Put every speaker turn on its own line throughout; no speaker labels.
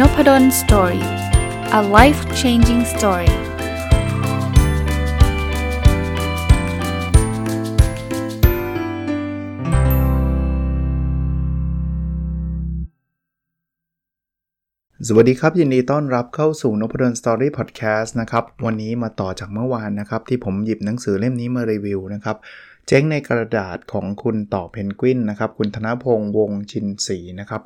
Nopadol's Story a life changing story สวัสดีครับ ยินดีต้อนรับเข้าสู่ Nopadol's Story พอดแคสต์นะครับ วันนี้มาต่อจากเมื่อวานนะครับ ที่ผมหยิบหนังสือเล่มนี้มารีวิวนะครับเจ๊งในกระดาษของคุณต่อเพนกวินนะครับ คุณธนพงษ์วงชินศรีนะครับ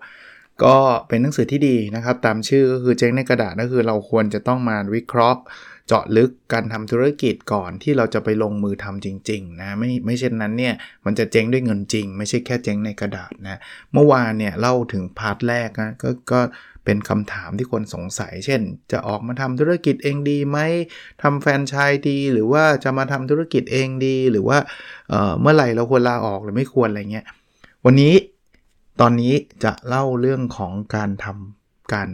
ก็เป็นหนังสือที่ดีนะครับ ตามชื่อก็คือเจ๊งในกระดาษก็คือเราควรจะต้องมาวิเคราะห์ เจาะลึกการทำธุรกิจก่อนที่เราจะไปลงมือทำจริงๆนะไม่ไม่เช่นนั้นเนี่ยมันจะเจ๊งด้วยเงินจริง ไม่ใช่แค่เจ๊งในกระดาษนะเมื่อวานเนี่ยเล่าถึงพาร์ทแรกนะก็ก็เป็นคำถามที่คนสงสัย เช่น จะออกมาทำธุรกิจเองดีไหมทำแฟนชายดี หรือว่าจะมาทำธุรกิจเองดี หรือว่าเเมื่อไหร่เราควรลาออกหรือไม่ควรอะไรเงี้ยวันนี้ ตอนนี้จะเล่าเรื่องของการทำการ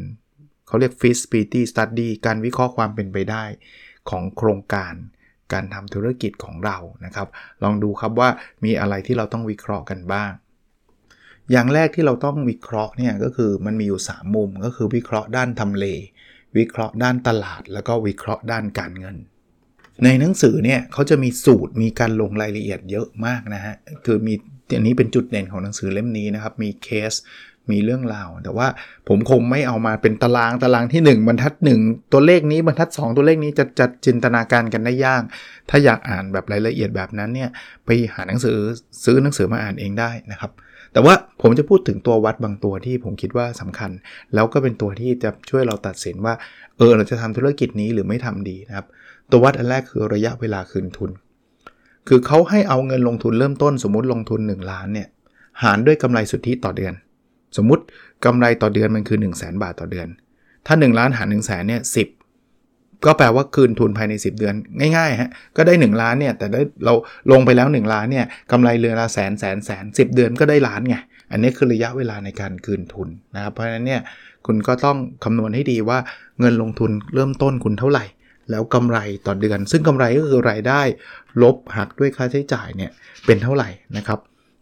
เขาเรียก feasibility study การวิเคราะห์ความเป็นไปได้ของโครงการการทำธุรกิจของเรานะครับ ลองดูครับว่ามีอะไรที่เราต้องวิเคราะห์กันบ้าง อย่างแรกที่เราต้องวิเคราะห์เนี่ยก็คือมันมีอยู่ 3 มุมก็คือวิเคราะห์ด้านทำเล วิเคราะห์ด้านตลาด แล้วก็วิเคราะห์ด้านการเงิน ในหนังสือเนี่ยเขาจะมีสูตรมีการลงรายละเอียดเยอะมากนะฮะคือมี อันนี้เป็นจุดเด่นของหนังสือเล่มนี้นะครับ มีเคสมีเรื่องราว แต่ว่าผมคงไม่เอามาเป็นตารางตารางที่ 1 บรรทัด 1 ตัวเลขนี้บรรทัด 2 ตัวเลขนี้จะจัดจินตนาการกันได้ยาก ถ้าอยากอ่านแบบรายละเอียดแบบนั้นเนี่ยไปหาหนังสือซื้อหนังสือมาอ่านเองได้นะครับ แต่ว่าผมจะพูดถึงตัววัดบางตัวที่ผมคิดว่าสำคัญ แล้วก็เป็นตัวที่จะช่วยเราตัดสินว่า เออเราจะทำธุรกิจนี้หรือไม่ทำดีนะครับ ตัววัดอันแรกคือระยะเวลาคืนทุน คือเขาให้เอาเงินลงทุนเริ่มต้นสมมติลงทุน 1 ล้านเนี่ยหารด้วยกำไรสุทธิต่อเดือน สมมุติกำไรต่อเดือนมันคือ 1 0 0 0 0แบาทต่อเดือน ถ้า 1 ล้านหาร1 0 0 0 0แเนี่ยสิก็แปลว่าคืนทุนภายใน 10 เดือนง่ายๆฮะก็ได้ 1 ล้านเนี่ยแต่ได้เราลงไปแล้ว 1 ล้านเนี่ยกำไรเรือละแสนแสนแสนสิเดือนก็ได้ล้านไงอันนี้คือระยะเวลาในการคืนทุนนะครับเพราะฉะนั้นเนี่ยคุณก็ต้องคำนวณให้ดีว่าเงินลงทุนเริ่มต้นคุณเท่าไหร่ แล้วกำไรต่อเดือน ซึ่งกำไรก็คือรายได้ลบหักด้วยค่าใช้จ่ายเนี่ยเป็นเท่าไหร่นะครับ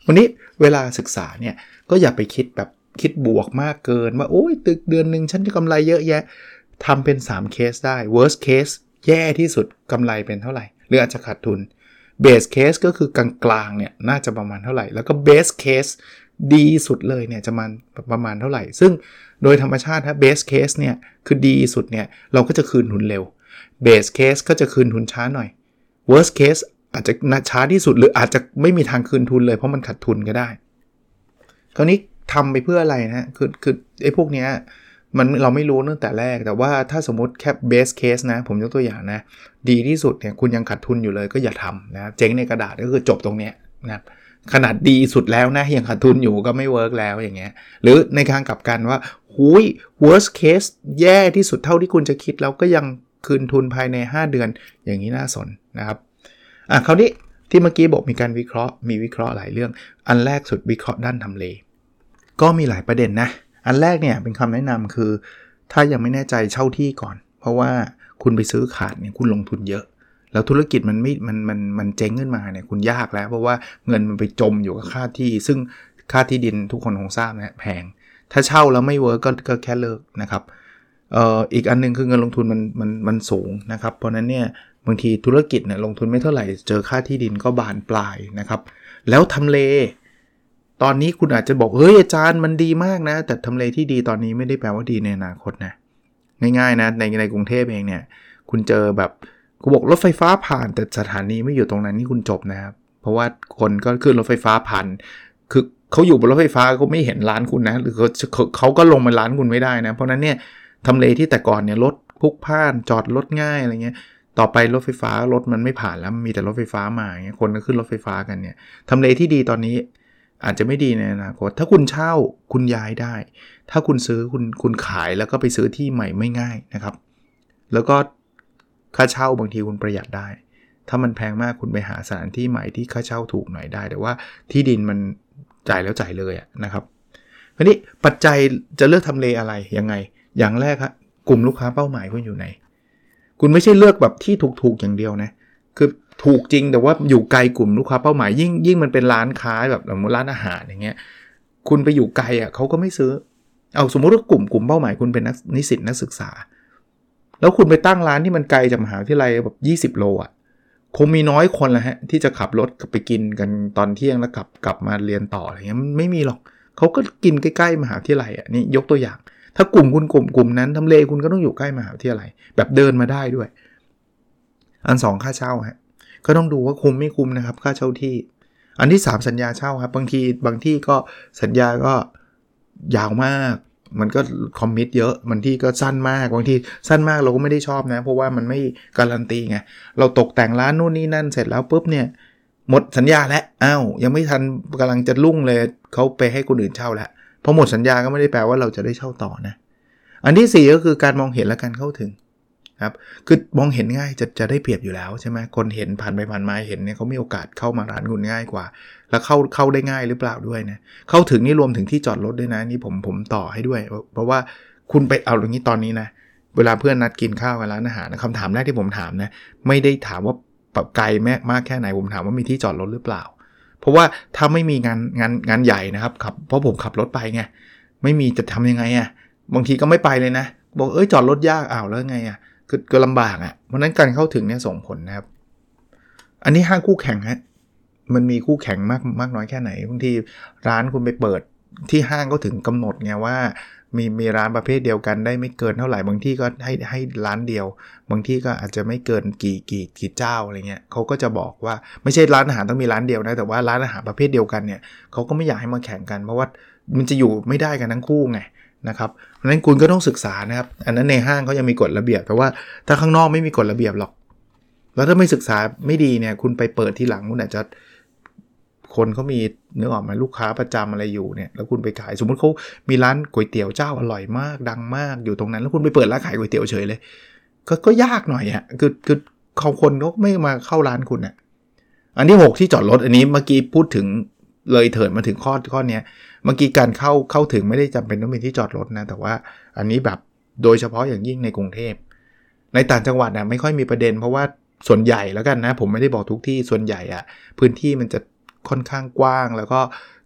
วันนี้เวลาศึกษาเนี่ยก็อย่าไปคิดแบบคิดบวกมากเกินว่าโอ้ยตึกเดือนหนึ่งฉันจะกำไรเยอะแยะทำเป็น 3 เคสได้ worst case แย่ที่สุดกำไรเป็นเท่าไหร่ หรืออาจจะขาดทุน base case ก็คือกลางๆเนี่ยน่าจะประมาณเท่าไหร่ แล้วก็ best case ดีสุดเลยเนี่ยจะมาประมาณเท่าไหร่ ซึ่งโดยธรรมชาติถ้า base case เนี่ยคือดีสุดเนี่ยเราก็จะคืนทุนเร็ว base case ก็จะคืนทุนช้าหน่อย worst case อาจจะช้าที่สุดหรืออาจจะไม่มีทางคืนทุนเลยเพราะมันขาดทุนก็ได้ คราวนี้ทำไปเพื่ออะไรนะคือคือไอ้พวกเนี้ยมันเราไม่รู้ตั้งแต่แรก แต่ว่าถ้าสมมติแค่ base case นะ ผมยกตัวอย่างนะ ดีที่สุดเนี่ยคุณยังขาดทุนอยู่เลยก็อย่าทำนะเจ๊งในกระดาษก็คือจบตรงเนี้ยนะขนาดดีสุดแล้วนะยังขาดทุนอยู่ก็ไม่ work แล้วอย่างเงี้ยหรือในทางกลับกันว่าหุย worst case แย่ที่สุดเท่าที่คุณจะคิดแล้วก็ยัง คืนทุนภายใน 5 เดือน อย่างนี้น่าสนนะครับอะคราวนี้ที่เมื่อกี้บอกมีการวิเคราะห์มีวิเคราะห์หลายเรื่อง อันแรกสุดวิเคราะห์ด้านทำเล ก็มีหลายประเด็นนะ อันแรกเนี่ยเป็นคำแนะนำคือ ถ้ายังไม่แน่ใจเช่าที่ก่อน เพราะว่าคุณไปซื้อขาดเนี่ยคุณลงทุนเยอะ แล้วธุรกิจมันไม่มันมันมันเจ๊งขึ้นมาเนี่ยคุณยากแล้ว เพราะว่าเงินมันไปจมอยู่กับค่าที่ ซึ่งค่าที่ดินทุกคนคงทราบนะแพงถ้าเช่าแล้วไม่ work ก็ก็แค่เลิกนะครับเอีกอันนึงคือเงินลงทุนมันมันมันสูงนะครับ เพราะนั้นเนี่ยบางทีธุรกิจเนี่ยลงทุนไม่เท่าไหร่เจอค่าที่ดินก็บานปลายนะครับ แล้วทำเล ตอนนี้คุณอาจจะบอกเฮ้ยอาจารย์มันดีมากนะ แต่ทำเลที่ดีตอนนี้ไม่ได้แปลว่าดีในอนาคตนะง่ายๆนะในในกรุงเทพเองเนี่ย คุณเจอแบบกูบอกรถไฟฟ้าผ่านแต่สถานีไม่อยู่ตรงนั้นนี่คุณจบนะครับ เพราะว่าคนก็ขึ้นรถไฟฟ้าผ่านคือเขาอยู่บนรถไฟฟ้าเขาไม่เห็นร้านคุณนะหรือเขาเขาก็ลงมาร้านคุณไม่ได้นะ เพราะนั้นเนี่ย ทำเลที่แต่ก่อนเนี่ยรถพุกพ่านจอดรถง่ายอะไรเงี้ยต่อไปรถไฟฟ้ารถมันไม่ผ่านแล้วมีแต่รถไฟฟ้ามาเงี้ยคนก็ขึ้นรถไฟฟ้ากันเนี่ยทำเลที่ดีตอนนี้อาจจะไม่ดีในอนาคตถ้าคุณเช่าคุณย้ายได้ ถ้าคุณซื้อคุณคุณขายแล้วก็ไปซื้อที่ใหม่ไม่ง่ายนะครับ แล้วก็ค่าเช่าบางทีคุณประหยัดได้ ถ้ามันแพงมากคุณไปหาสถานที่ใหม่ที่ค่าเช่าถูกหน่อยได้ แต่ว่าที่ดินมันจ่ายแล้วจ่ายเลยนะครับทีนี้ปัจจัยจะเลือกทำเลอะไรยังไง อย่างแรกครับกลุ่มลูกค้าเป้าหมายคุณอยู่ไหน คุณไม่ใช่เลือกแบบที่ถูกๆอย่างเดียวนะ คือถูกจริงแต่ว่าอยู่ไกลกลุ่มลูกค้าเป้าหมายยิ่งยิ่งมันเป็นร้านค้าแบบสมมติร้านอาหารอย่างเงี้ย คุณไปอยู่ไกลอะเขาก็ไม่ซื้อ เอาสมมุติว่ากลุ่มกลุ่มเป้าหมายคุณเป็นนักนิสิตนักศึกษา แล้วคุณไปตั้งร้านที่มันไกลจากมหาวิทยาลัยแบบ20 โลอะคงมีน้อยคนละฮะที่จะขับรถไปกินกันตอนเที่ยงแล้วกลับกลับมาเรียนต่ออะไรเงี้ยมันไม่มีหรอกเขาก็กินใกล้ๆมหาวิทยาลัยอะนี่ยกตัวอย่าง ถ้ากลุ่มคุณกลุ่มกลุ่มนั้นทำเลคุณก็ต้องอยู่ใกล้มหาวิทยาลัย แบบเดินมาได้ด้วย อันสองค่าเช่าฮะก็ต้องดูว่าคุ้มไม่คุ้มนะครับ ค่าเช่าที่ อันที่ 3 สัญญาเช่าครับบางทีบางที่ก็สัญญาก็ยาวมากมันก็คอมมิตเยอะบางที่ก็สั้นมากบางทีสั้นมากเราก็ไม่ได้ชอบนะ เพราะว่ามันไม่การันตีไงเราตกแต่งร้านนู่นนี่นั่นเสร็จแล้วปุ๊บเนี่ยหมดสัญญาแล้วอ้าวยังไม่ทันกำลังจะรุ่งเลยเขาไปให้คนอื่นเช่าแล้ว พอหมดสัญญาก็ไม่ได้แปลว่าเราจะได้เช่าต่อนะ อันที่ 4 ก็คือการมองเห็นและการเข้าถึงครับคือมองเห็นง่ายจะจะได้เปรียบอยู่แล้วใช่ไหมคนเห็นผ่านไปผ่านมาเห็นเนี่ยเขามีโอกาสเข้ามาร้านคุณง่ายกว่า แล้วเข้าเข้าได้ง่ายหรือเปล่าด้วยนะเข้าถึงนี่รวมถึงที่จอดรถด้วยนะนี่ผมผมต่อให้ด้วย เพราะว่าคุณไปเอาอย่างนี้ตอนนี้นะเวลาเพื่อนนัดกินข้าวกันร้านอาหารคำถามแรกที่ผมถามนะไม่ได้ถามว่าแบบไกลแม่มากแค่ไหนผมถามว่ามีที่จอดรถหรือเปล่า เพราะว่าถ้าไม่มีงานงานงานใหญ่นะครับขับเพราะผมขับรถไปไงไม่มีจะทำยังไงอะ่ะบางทีก็ไม่ไปเลยนะบอกเอ้ยจอดรถยากอ้าวแล้วไงอะ่ะคือก็ลำบากอะ่ะเพราะนั้นการเข้าถึงเนี่ยส่งผลนะครับ อันนี้ห้างคู่แข่งฮะมันมีคู่แข่งมากมากน้อยแค่ไหนบางทีร้านคุณไปเปิดที่ห้างก็ถึงกำหนดไงว่า มีมีร้านประเภทเดียวกันได้ไม่เกินเท่าไหร่บางที่ก็ให้ให้ร้านเดียว บางที่ก็อาจจะไม่เกินกี่กี่กี่เจ้าอะไรเงี้ยเขาก็จะบอกว่าไม่ใช่ร้านอาหารต้องมีร้านเดียวนะแต่ว่าร้านอาหารประเภทเดียวกันเนี่ยเขาก็ไม่อยากให้มาแข่งกันเพราะว่ามันจะอยู่ไม่ได้กันทั้งคู่ไงนะครับเพราะฉะนั้นคุณก็ต้องศึกษานะครับ อันนั้นในห้างเขายังมีกฎระเบียบ แต่ว่าถ้าข้างนอกไม่มีกฎระเบียบหรอก แล้วถ้าไม่ศึกษาไม่ดีเนี่ยคุณไปเปิดที่หลังคุณอาจจะ คนเขามีเนื้อออกมาลูกค้าประจำอะไรอยู่เนี่ยแล้วคุณไปขายสมมติเขามีร้านก๋วยเตี๋ยวเจ้าอร่อยมากดังมากอยู่ตรงนั้น แล้วคุณไปเปิดร้านขายก๋วยเตี๋ยวเฉยเลย ก็ก็ยากหน่อยอะ่ะคือคือเขาคนเขาไม่มาเข้าร้านคุณอะ่ะอันที่ 6 ที่จอดรถอันนี้เมื่อกี้พูดถึงเลยเถิดมาถึงข้อข้อนี้เมื่อกี้การเข้าเข้าถึงไม่ได้จำเป็นต้องมีที่จอดรถนะ แต่ว่าอันนี้แบบโดยเฉพาะอย่างยิ่งในกรุงเทพ ในต่างจังหวัดนะไม่ค่อยมีประเด็น เพราะว่าส่วนใหญ่แล้วกันนะ ผมไม่ได้บอกทุกที่ส่วนใหญ่อะพื้นที่มันจะ ค่อนข้างกว้าง แล้วก็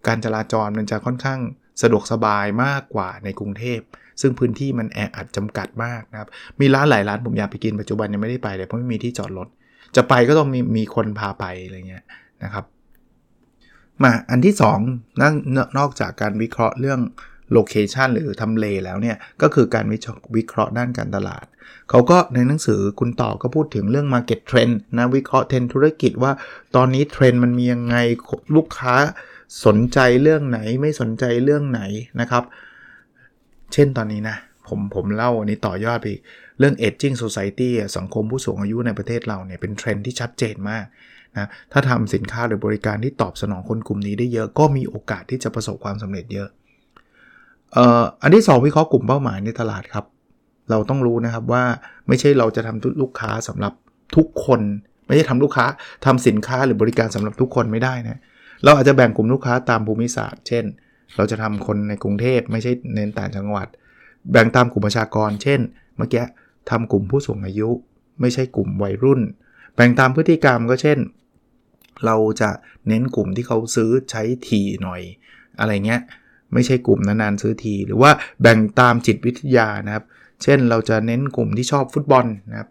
การจราจรมันจะค่อนข้างสะดวกสบายมากกว่าในกรุงเทพ ซึ่งพื้นที่มันแออัดจำกัดมากนะครับ มีร้านหลายร้านผมอยากไปกินปัจจุบันยังไม่ได้ไปเลยเพราะไม่มีที่จอดรถ จะไปก็ต้องมีมีคนพาไปอะไรเงี้ยนะครับ มาอันที่2นั่งนอกจากการวิเคราะห์เรื่อง location หรือทำเลแล้วเนี่ย ก็คือการวิเคราะห์ด้านการตลาด เขาก็ในหนังสือคุณต่อก็พูดถึงเรื่อง Market Trend นะวิเคราะห์เทรนด์ธุรกิจว่าตอนนี้เทรนด์มันมียังไงลูกค้าสนใจเรื่องไหนไม่สนใจเรื่องไหนนะครับ เช่นตอนนี้นะผมผมเล่าอันนี้ต่อยอดไปเรื่อง aging society สังคมผู้สูงอายุในประเทศเราเนี่ยเป็นเทรนด์ที่ชัดเจนมากนะถ้าทำสินค้าหรือบริการที่ตอบสนองคนกลุ่มนี้ได้เยอะก็มีโอกาสที่จะประสบความสำเร็จเยอะ อันที่ 2 วิเคราะห์กลุ่มเป้าหมายในตลาดครับ เราต้องรู้นะครับว่าไม่ใช่เราจะทำลูกค้าสำหรับทุกคน ไม่ใช่ทำลูกค้าทำสินค้าหรือบริการสำหรับทุกคนไม่ได้นะเราอาจจะแบ่งกลุ่มลูกค้าตามภูมิศาสตร์ เช่น เราจะทำคนในกรุงเทพไม่ใช่เน้นต่างจังหวัด แบ่งตามกลุ่มประชากร เช่น เมื่อกี้ทำกลุ่มผู้สูงอายุ ไม่ใช่กลุ่มวัยรุ่น แบ่งตามพฤติกรรมก็เช่น เราจะเน้นกลุ่มที่เขาซื้อใช้ทีหน่อย อะไรเงี้ย ไม่ใช่กลุ่มนานๆซื้อที หรือว่าแบ่งตามจิตวิทยานะครับ เช่นเราจะเน้นกลุ่มที่ชอบฟุตบอลนะครับ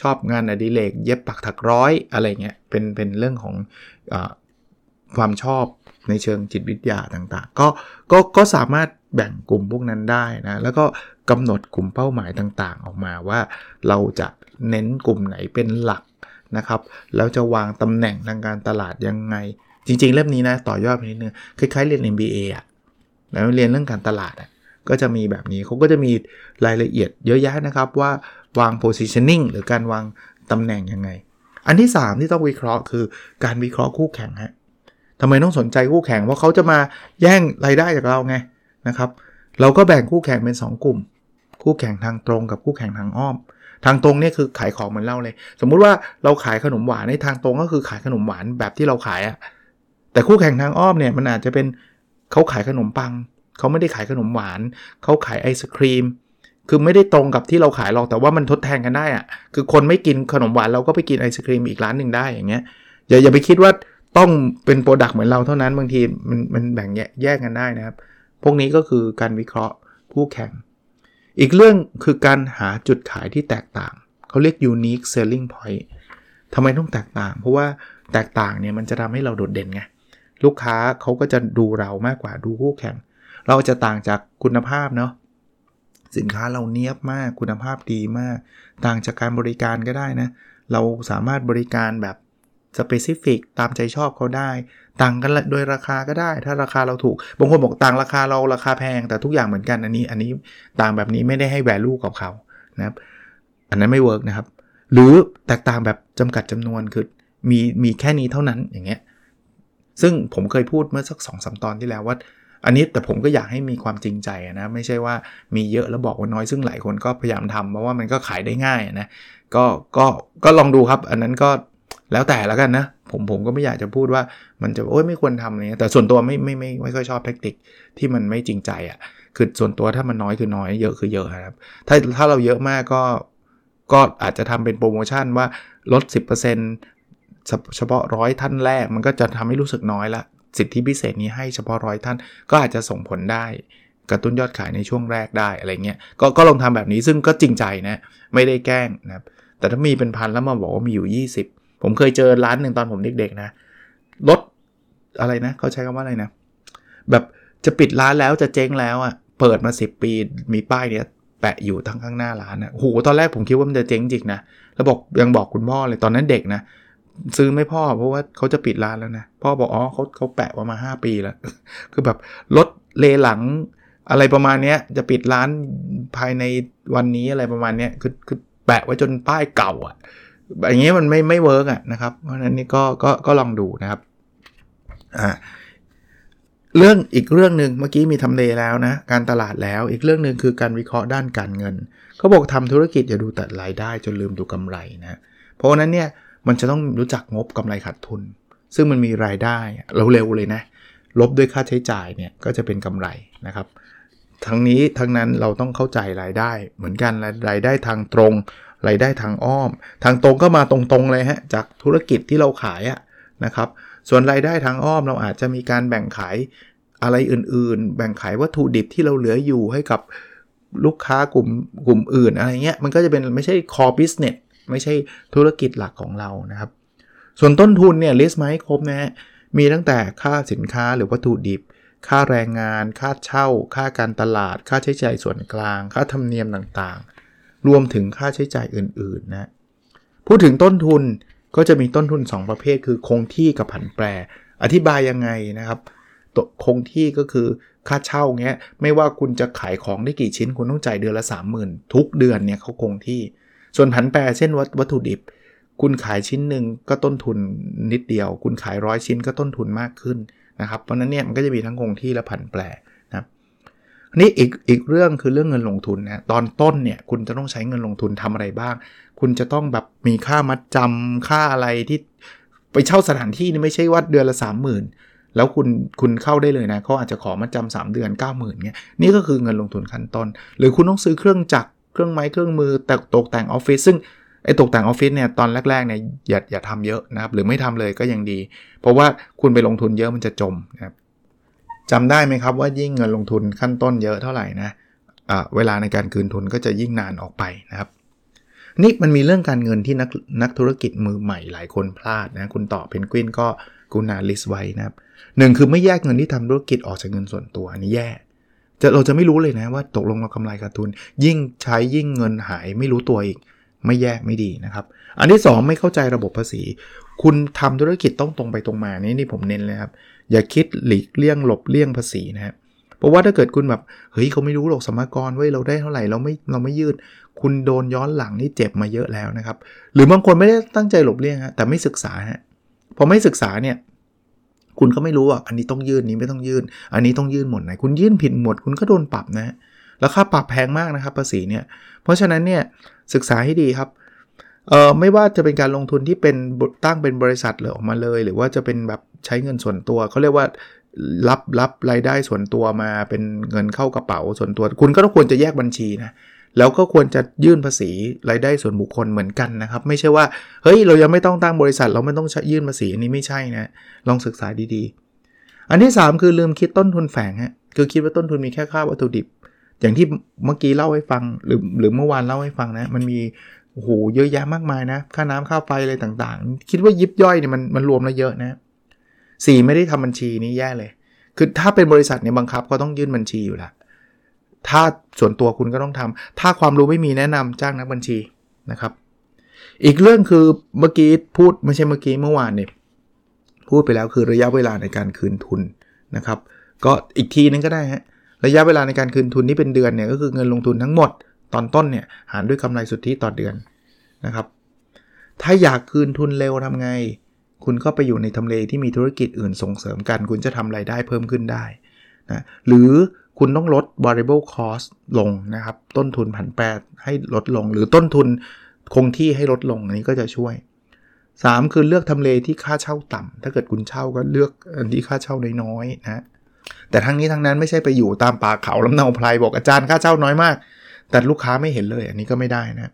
ชอบงานอดิเรกเย็บปักถักร้อยอะไรเงี้ยเป็นเป็นเรื่องของอความชอบในเชิงจิตวิทยาต่างๆ ก็ก็ก็สามารถแบ่งกลุ่มพวกนั้นได้นะ แล้วก็กำหนดกลุ่มเป้าหมายต่างๆ ออกมาว่าเราจะเน้นกลุ่มไหนเป็นหลักนะครับแล้วจะวางตำแหน่งทางการตลาดยังไง จริงๆ เล่มนี้นะ ต่อยอดไปนิดนึงคล้ายๆเรียน MBA อะ แล้วเรียนเรื่องการตลาดอะก็จะมีแบบนี้เขาก็จะมีรายละเอียดเยอะแยะนะครับว่าวาง positioning หรือการวางตำแหน่งยังไง อันที่ 3 ที่ต้องวิเคราะห์คือการวิเคราะห์คู่แข่งฮะทำไมต้องสนใจคู่แข่งว่าเขาจะมาแย่งรายได้จากเราไงนะครับเราก็แบ่งคู่แข่งเป็น 2 กลุ่ม คู่แข่งทางตรงกับคู่แข่งทางอ้อม ทางตรงเนี่ยคือขายของเหมือนเล่าเลย สมมุติว่าเราขายขนมหวานในทางตรงก็คือขายขนมหวานแบบที่เราขายอะแต่คู่แข่งทางอ้อมเนี่ยมันอาจจะเป็น เขาขายขนมปัง เขาไม่ได้ขายขนมหวาน เขาขายไอศครีม คือไม่ได้ตรงกับที่เราขายหรอก แต่ว่ามันทดแทนกันได้อะคือคนไม่กินขนมหวานเราก็ไปกินไอศครีมอีกร้านหนึ่งได้อย่างเงี้ย อย่าอย่าไปคิดว่าต้องเป็นโปรดักต์เหมือนเราเท่านั้นบางทีมันมันแบ่งแยกกันได้นะครับ พวกนี้ก็คือการวิเคราะห์คู่แข่ง อีกเรื่องคือการหาจุดขายที่แตกต่าง เขาเรียก unique selling point ทำไมต้องแตกต่าง เพราะว่าแตกต่างเนี่ยมันจะทำให้เราโดดเด่นไง ลูกค้าเขาก็จะดูเรามากกว่าดูคู่แข่ง เราจะต่างจากคุณภาพเนาะสินค้าเราเนียบมากคุณภาพดีมาก ต่างจากการบริการก็ได้นะ เราสามารถบริการแบบ specific ตามใจชอบเขาได้ ต่างกันโดยราคาก็ได้ ถ้าราคาเราถูก บางคนบอกต่างราคาเราราคาแพง แต่ทุกอย่างเหมือนกันอันนี้ อันนี้ต่างแบบนี้ไม่ได้ให้ value กับเขานะครับ อันนั้นไม่ work นะครับ หรือแตกต่างแบบจำกัดจำนวนคือมีมีแค่นี้เท่านั้นอย่างเงี้ย ซึ่งผมเคยพูดเมื่อสักสองสามตอนที่แล้วว่า อันนี้แต่ผมก็อยากให้มีความจริงใจนะ ไม่ใช่ว่ามีเยอะแล้วบอกว่าน้อยซึ่งหลายคนก็พยายามทำเพราะว่ามันก็ขายได้ง่ายนะก็ก็ก็ลองดูครับ อันนั้นก็แล้วแต่แล้วกันนะ ผมผมก็ไม่อยากจะพูดว่ามันจะโอ้ยไม่ควรทำอะไรเงี้ยแต่ส่วนตัวไม่ไม่ไม่ไม่ค่อยชอบแท็กติกที่มันไม่จริงใจอะ่ะคือส่วนตัวถ้ามันน้อยคือน้อยเยอะคือเยอะครับถ้าถ้าเราเยอะมากก็ก็อาจจะทำเป็นโปรโมชั่นว่าลด 10% เฉพาะร้อยท่านแรกมันก็จะทำให้รู้สึกน้อยละสิทธิพิเศษนี้ให้เฉพาะร้อยท่านก็อาจจะส่งผลได้กระตุ้นยอดขายในช่วงแรกได้อะไรเงี้ยก็ก็ลองทำแบบนี้ซึ่งก็จริงใจนะไม่ได้แกล้งนะครับแต่ถ้ามีเป็นพันแล้วมาบอกว่ามีอยู่ 20 ผมเคยเจอร้านหนึ่งตอนผมเด็กๆนะลดอะไรนะเขาใช้คำว่าอะไรนะ แบบจะปิดร้านแล้วจะเจ๊งแล้วอะ่ะเปิดมา 10 ปีมีป้ายเนี้ยแปะอยู่ทั้งข้างหน้าร้านนะโหตอนแรกผมคิดว่ามันจะเจ๊งจริงนะแล้วบอกยังบอกคุณพ่อเลยตอนนั้นเด็กนะ ซื้อไม่พ่อเพราะว่าเขาจะปิดร้านแล้วนะ พ่อบอกอ๋อเขาเขาแปะมา5ปีแล้ว คือแบบรถเลหลังอะไรประมาณนี้จะปิดร้านภายในวันนี้อะไรประมาณนี้คือคือแปะไว้จนป้ายเก่าอะอย่างเงี้ยมันไม่ไม่เวิร์กอะนะครับ เพราะฉะนั้นนี่ก็ก็ก็ลองดูนะครับอ่าเรื่องอีกเรื่องหนึ่งเมื่อกี้มีทำเลแล้วนะ การตลาดแล้วอีกเรื่องหนึ่งคือการวิเคราะห์ด้านการเงินเขาบอกทำธุรกิจอย่าดูแต่รายได้จนลืมดูกำไรนะ เพราะนั้นเนี่ย มันจะต้องรู้จักงบกำไรขาดทุน ซึ่งมันมีรายได้เราเร็วเลยนะ ลบด้วยค่าใช้จ่ายเนี่ยก็จะเป็นกำไรนะครับ ทั้งนี้ทั้งนั้นเราต้องเข้าใจรายได้ เหมือนกันรายได้ทางตรง รายได้ทางอ้อม ทางตรงก็มาตรงๆเลยฮะจากธุรกิจที่เราขายอะนะครับ ส่วนรายได้ทางอ้อมเราอาจจะมีการแบ่งขายอะไรอื่นๆ แบ่งขายวัตถุดิบที่เราเหลืออยู่ให้กับลูกค้ากลุ่มกลุ่มอื่นอะไรเงี้ยมันก็จะเป็นไม่ใช่ core business ไม่ใช่ธุรกิจหลักของเรานะครับ ส่วนต้นทุนเนี่ยลิสต์มาให้ครบนะฮะมีตั้งแต่ค่าสินค้าหรือวัตถุดิบ ค่าแรงงาน ค่าเช่า ค่าการตลาด ค่าใช้จ่ายส่วนกลาง ค่าธรรมเนียมต่างๆ รวมถึงค่าใช้จ่ายอื่นๆนะพูดถึงต้นทุนก็จะมีต้นทุน 2 ประเภท คือคงที่กับผันแปร อธิบายยังไงนะครับตัวคงที่ก็คือค่าเช่าเงี้ยไม่ว่าคุณจะขายของได้กี่ชิ้นคุณต้องจ่ายเดือนละ 30,000 ทุกเดือนเนี่ยเขาคงที่ ส่วนผันแปรเช่นวัตถุดิบ คุณขายชิ้นหนึ่งก็ต้นทุนนิดเดียว คุณขายร้อยชิ้นก็ต้นทุนมากขึ้นนะครับเพราะนั้นเนี่ยมันก็จะมีทั้งคงที่และผันแปรนะนี่อีกอีกเรื่องคือเรื่องเงินลงทุนนะตอนต้นเนี่ยคุณจะต้องใช้เงินลงทุนทำอะไรบ้าง คุณจะต้องแบบมีค่ามัดจำค่าอะไรที่ไปเช่าสถานที่นี่ไม่ใช่ว่าเดือนละ 30,000 แล้วคุณคุณเข้าได้เลยนะเขาอาจจะขอมัดจำสามเดือน 90,000เนี่ยนี่ก็คือเงินลงทุนขั้นต้นหรือคุณต้องซื้อเครื่องจักร เครื่องไม้เครื่องมือแต่ตกแต่งออฟฟิศซึ่งไอ้ตกแต่งออฟฟิศเนี่ยตอนแรกๆเนี่ยอย่าอย่าทำเยอะนะครับ หรือไม่ทำเลยก็ยังดี เพราะว่าคุณไปลงทุนเยอะมันจะจมนะครับจำได้ไหมครับว่ายิ่งเงินลงทุนขั้นต้นเยอะเท่าไหร่นะะเวลาในการคืนทุนก็จะยิ่งนานออกไปนะครับ นี่มันมีเรื่องการเงินที่นักนักธุรกิจมือใหม่หลายคนพลาดนะคุณต่อเพนกวินก็กุนาลิสไว้นะครับหนึ่งคือไม่แยกเงินที่ทำธุรกิจออกจากเงินส่วนตัวนนี้แย่ จะเราจะไม่รู้เลยนะว่าตกลงเรากำไรขาดทุน ยิ่งใช้ยิ่งเงินหายไม่รู้ตัวอีก ไม่แยกไม่ดีนะครับ อันที่ 2 ไม่เข้าใจระบบภาษี คุณทำธุรกิจต้องตรงไปตรงมานี่นี่ผมเน้นเลยครับ อย่าคิดหลีกเลี่ยงหลบเลี่ยงภาษีนะครับเพราะว่าถ้าเกิดคุณแบบเฮ้ยเขาไม่รู้หรอกสมกรเว้ยเราได้เท่าไหร่เราไม่เราไม่ยืด คุณโดนย้อนหลังนี่เจ็บมาเยอะแล้วนะครับ หรือบางคนไม่ได้ตั้งใจหลบเลี่ยงฮะแต่ไม่ศึกษาฮะพอไม่ศึกษาเนี่ย คุณก็ไม่รู้ว่าอันนี้ต้องยื่นนี้ไม่ต้องยื่น อันนี้ต้องยื่นหมดไหนคุณยื่นผิดหมดคุณก็โดนปรับนะ แล้วค่าปรับแพงมากนะครับภาษีเนี่ย เพราะฉะนั้นเนี่ยศึกษาให้ดีครับเอ่อไม่ว่าจะเป็นการลงทุนที่เป็นตั้งเป็นบริษัทเลยออกมาเลย หรือว่าจะเป็นแบบใช้เงินส่วนตัวเขาเรียกว่ารับรับรายได้ส่วนตัวมาเป็นเงินเข้ากระเป๋าส่วนตัว คุณก็ต้องควรจะแยกบัญชีนะ แล้วก็ควรจะยื่นภาษีรายได้ส่วนบุคคลเหมือนกันนะครับ ไม่ใช่ว่าเฮ้ยเรายังไม่ต้องตั้งบริษัท เราไม่ต้องยื่นภาษีอันนี้ไม่ใช่นะลองศึกษาดีๆ อันที่ 3 คือลืมคิดต้นทุนแฝงฮะคือคิดว่าต้นทุนมีแค่ค่าวัตถุดิบ อย่างที่เมื่อกี้เล่าให้ฟังหรือหรือเมื่อวานเล่าให้ฟังนะมันมีโอ้โหเยอะแยะมากมายนะค่าน้ำค่าไฟอะไรต่างๆ คิดว่ายิบย่อยเนี่ยมันมันรวมแล้วเยอะนะสี่ไม่ได้ทำบัญชีนี่แย่เลย คือถ้าเป็นบริษัทเนี่ยบังคับก็ต้องยื่นบัญชีอยู่แล้ว ถ้าส่วนตัวคุณก็ต้องทำถ้าความรู้ไม่มีแนะนำจ้างนักบัญชีนะครับ อีกเรื่องคือเมื่อกี้พูดไม่ใช่เมื่อกี้เมื่อวานเนี่ยพูดไปแล้วคือระยะเวลาในการคืนทุนนะครับ ก็อีกทีนึงก็ได้ฮะระยะเวลาในการคืนทุนที่เป็นเดือนเนี่ยก็คือเงินลงทุนทั้งหมด ตอนต้นเนี่ยหารด้วยกำไรสุทธิต่อเดือนนะครับ ถ้าอยากคืนทุนเร็วทำไง คุณก็ไปอยู่ในทำเลที่มีธุรกิจอื่นส่งเสริมกัน คุณจะทำไรายได้เพิ่มขึ้นได้นะหรือ คุณต้องลด variable cost ลงนะครับ ต้นทุนผันแปรให้ลดลง หรือต้นทุนคงที่ให้ลดลง อันนี้ก็จะช่วย 3 คือเลือกทำเลที่ค่าเช่าต่ำ ถ้าเกิดคุณเช่าก็เลือกอันที่ค่าเช่าน้อยๆนะ แต่ทั้งนี้ทั้งนั้นไม่ใช่ไปอยู่ตามป่าเขาลำเนาไพรบอกอาจารย์ค่าเช่าน้อยมาก แต่ลูกค้าไม่เห็นเลย อันนี้ก็ไม่ได้นะ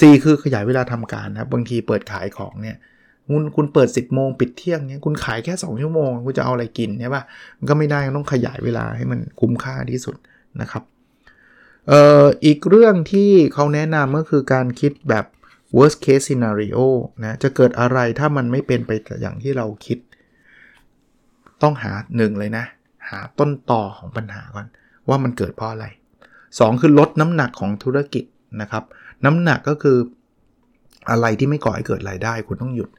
สี่คือขยายเวลาทำการนะ บางทีเปิดขายของเนี่ย คุณคุณเปิด 10บโมงปิดเที่ยงเนี่ยคุณขายแค่ 2 ชั่วโมง คุณจะเอาอะไรกินใช่ปะมันก็ไม่ได้ต้องขยายเวลาให้มันคุ้มค่าที่สุดนะครับเอ่ออีกเรื่องที่เขาแนะนำก็คือการคิดแบบ worst case scenario นะจะเกิดอะไรถ้ามันไม่เป็นไปอย่างที่เราคิด ต้องหาหนึ่งเลยนะ หาต้นต่อของปัญหาก่อน ว่ามันเกิดเพราะอะไร 2 คือลดน้ำหนักของธุรกิจนะครับ น้ำหนักก็คืออะไรที่ไม่ก่อให้เกิดรายได้ คุณต้องหยุด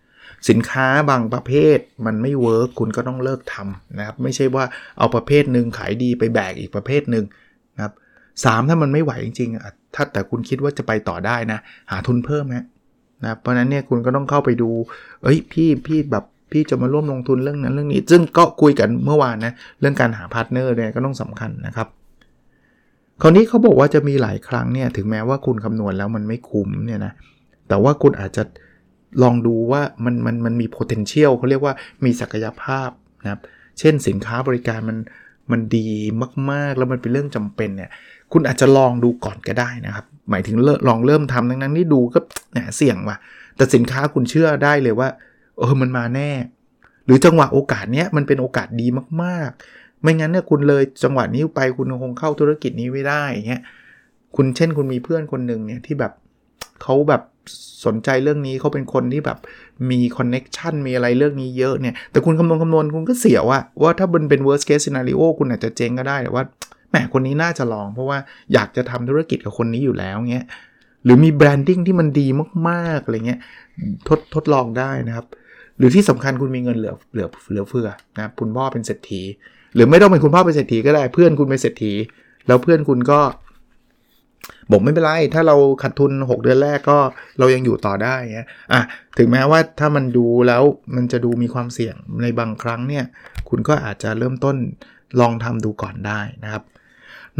สินค้าบางประเภทมันไม่เวิร์กคุณก็ต้องเลิกทำนะครับ ไม่ใช่ว่าเอาประเภทหนึ่งขายดีไปแบกอีกประเภทหนึ่งนะครับสถ้ามันไม่ไหวจริงๆถ้าแต่คุณคิดว่าจะไปต่อได้นะ หาทุนเพิ่มนะนะเพราะนั้นเนี่ยคุณก็ต้องเข้าไปดู เอ้ยพี่พี่แบบพี่จะมาร่วมลงทุนเรื่องนั้นเรื่องนี้ ซึ่งก็คุยกันเมื่อวานนะเรื่องการหา partner เนี่ยก็ต้องสำคัญนะครับคราวนี้เขาบอกว่าจะมีหลายครั้งเนี่ยถึงแม้ว่าคุณคำนวณแล้วมันไม่คุ้มเนี่ยนะแต่ว่าคุณอาจจะ ลองดูว่ามันมันมันมี potential เขาเรียกว่ามีศักยภาพนะครับ เช่นสินค้าบริการมันมันดีมาก ๆ แล้วมันเป็นเรื่องจำเป็นเนี่ย คุณอาจจะลองดูก่อนก็ได้นะครับ หมายถึงลองเริ่มทำดังนั้นที่ดูก็เนี่ยเสี่ยงว่ะ แต่สินค้าคุณเชื่อได้เลยว่า เออ มันมาแน่ หรือจังหวะโอกาสเนี้ยมันเป็นโอกาสดีมาก ๆ ไม่งั้นเนี่ยคุณเลยจังหวะนี้ไปคุณคงเข้าธุรกิจนี้ไม่ได้เงี้ย คุณเช่นคุณมีเพื่อนคนหนึ่งเนี่ยที่แบบเขาแบบ สนใจเรื่องนี้เขาเป็นคนที่แบบมีคอนเน็ชันมีอะไรเรื่องนี้เยอะเนี่ย แต่คุณคำนวณคำนวณคุณก็เสียวอะว่าถ้ามันเป็น worst case scenario คุณอาจจะเจ๊งก็ได้แต่ว่าแหมคนนี้น่าจะลอง เพราะว่าอยากจะทำธุรกิจกับคนนี้อยู่แล้วเงี้ยหรือมีแบรนดิ้งที่มันดีมากๆอะไรเงี้ยทดทดลองได้นะครับ หรือที่สำคัญคุณมีเงินเหลือเหลือเหลือเฟือนะคุณพ่อเป็นเศรษฐี หรือไม่ต้องเป็นคุณพ่อเป็นเศรษฐีก็ได้เพื่อนคุณเป็นเศรษฐี แล้วเพื่อนคุณก็ บอกไม่เป็นไร ถ้าเราขาดทุน 6 เดือนแรกก็เรายังอยู่ต่อได้เงี้ยอะถึงแม้ว่าถ้ามันดูแล้วมันจะดูมีความเสี่ยงในบางครั้งเนี่ย คุณก็อาจจะเริ่มต้นลองทำดูก่อนได้นะครับ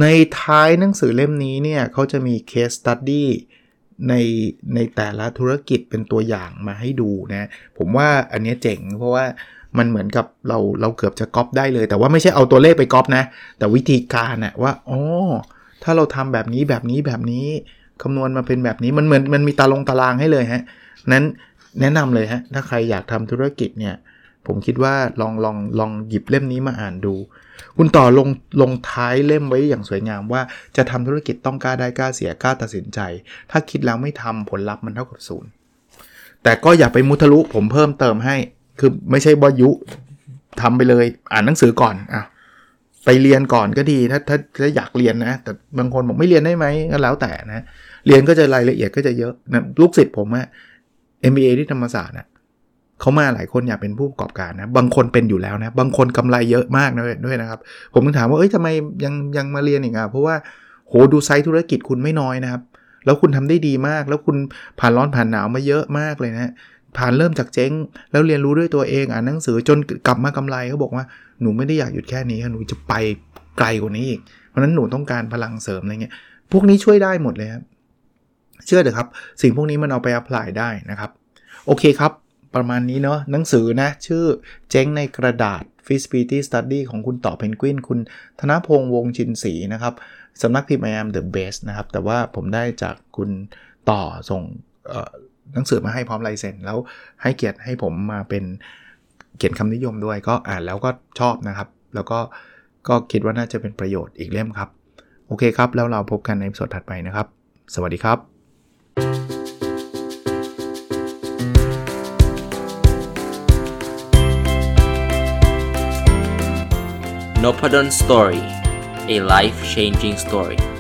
ในท้ายหนังสือเล่มนี้เนี่ยเขาจะมี case study ในในแต่ละธุรกิจเป็นตัวอย่างมาให้ดูนะผมว่าอันนี้เจ๋งเพราะว่ามันเหมือนกับเราเราเกือบจะก๊อปได้เลย แต่ว่าไม่ใช่เอาตัวเลขไปก๊อปนะ แต่วิธีการนะว่าอ๋อ ถ้าเราทำแบบนี้แบบนี้แบบนี้คำนวณมาเป็นแบบนี้มันเหมือนมันมีตาลงตารางให้เลยฮะนั้นแนะนำเลยฮะถ้าใครอยากทำธุรกิจเนี่ยผมคิดว่าลองลองลองหยิบเล่มนี้มาอ่านดู คุณต่อลงลงท้ายเล่มไว้อย่างสวยงามว่าจะทำธุรกิจต้องกล้าได้กล้าเสียกล้าตัดสินใจ ถ้าคิดแล้วไม่ทำผลลัพธ์มันเท่ากับศูนย์แต่ก็อย่าไปมุทะลุผมเพิ่มเติมให้ คือไม่ใช่บยุทำไปเลยอ่านหนังสือก่อนอะ ไปเรียนก่อนก็ดีถ้าถ้าถ้าอยากเรียนนะ แต่บางคนบอกไม่เรียนได้ไหมก็แล้วแต่นะ เรียนก็จะรายละเอียดก็จะเยอะนะลูกศิษย์ผมอะ MBA ที่ธรรมศาสตร์อะเขามาหลายคนอยากเป็นผู้ประกอบการนะ บางคนเป็นอยู่แล้วนะ บางคนกำไรเยอะมากนะด้วยนะครับ ผมถึงถามว่าเอ้ยทำไมยังยังมาเรียนอีกอะเพราะว่าโหดูไซต์ธุรกิจคุณไม่น้อยนะครับ แล้วคุณทำได้ดีมาก แล้วคุณผ่านร้อนผ่านหนาวมาเยอะมากเลยนะผ่านเริ่มจากเจ๊ง แล้วเรียนรู้ด้วยตัวเองอ่านหนังสือจนกลับมากำไรเขาบอกว่า หนูไม่ได้อยากหยุดแค่นี้หนูจะไปไกลกว่านี้อีก เพราะนั้นหนูต้องการพลังเสริมอะไรเงี้ย พวกนี้ช่วยได้หมดเลยครับ เชื่อเถอะครับ สิ่งพวกนี้มันเอาไป apply ได้นะครับ โอเคครับ ประมาณนี้เนาะ หนังสือนะ ชื่อเจ๊งในกระดาษ feasibility study ของคุณต่อเพนกวิน คุณธนพงษ์วงชินศรีนะครับสำนักพิมพ์ I am the best นะครับ แต่ว่าผมได้จากคุณต่อส่งหนังสือมาให้พร้อมลายเซ็นแล้วให้เกียรติให้ผมมาเป็น เขียนคำนิยมด้วยก็อ่านแล้วก็ชอบนะครับ แล้วก็ก็คิดว่าน่าจะเป็นประโยชน์อีกเล่มครับ โอเคครับ แล้วเราพบกันในสดถัดไปนะครับ สวัสดีครับ
n o p a d o n Story a life changing story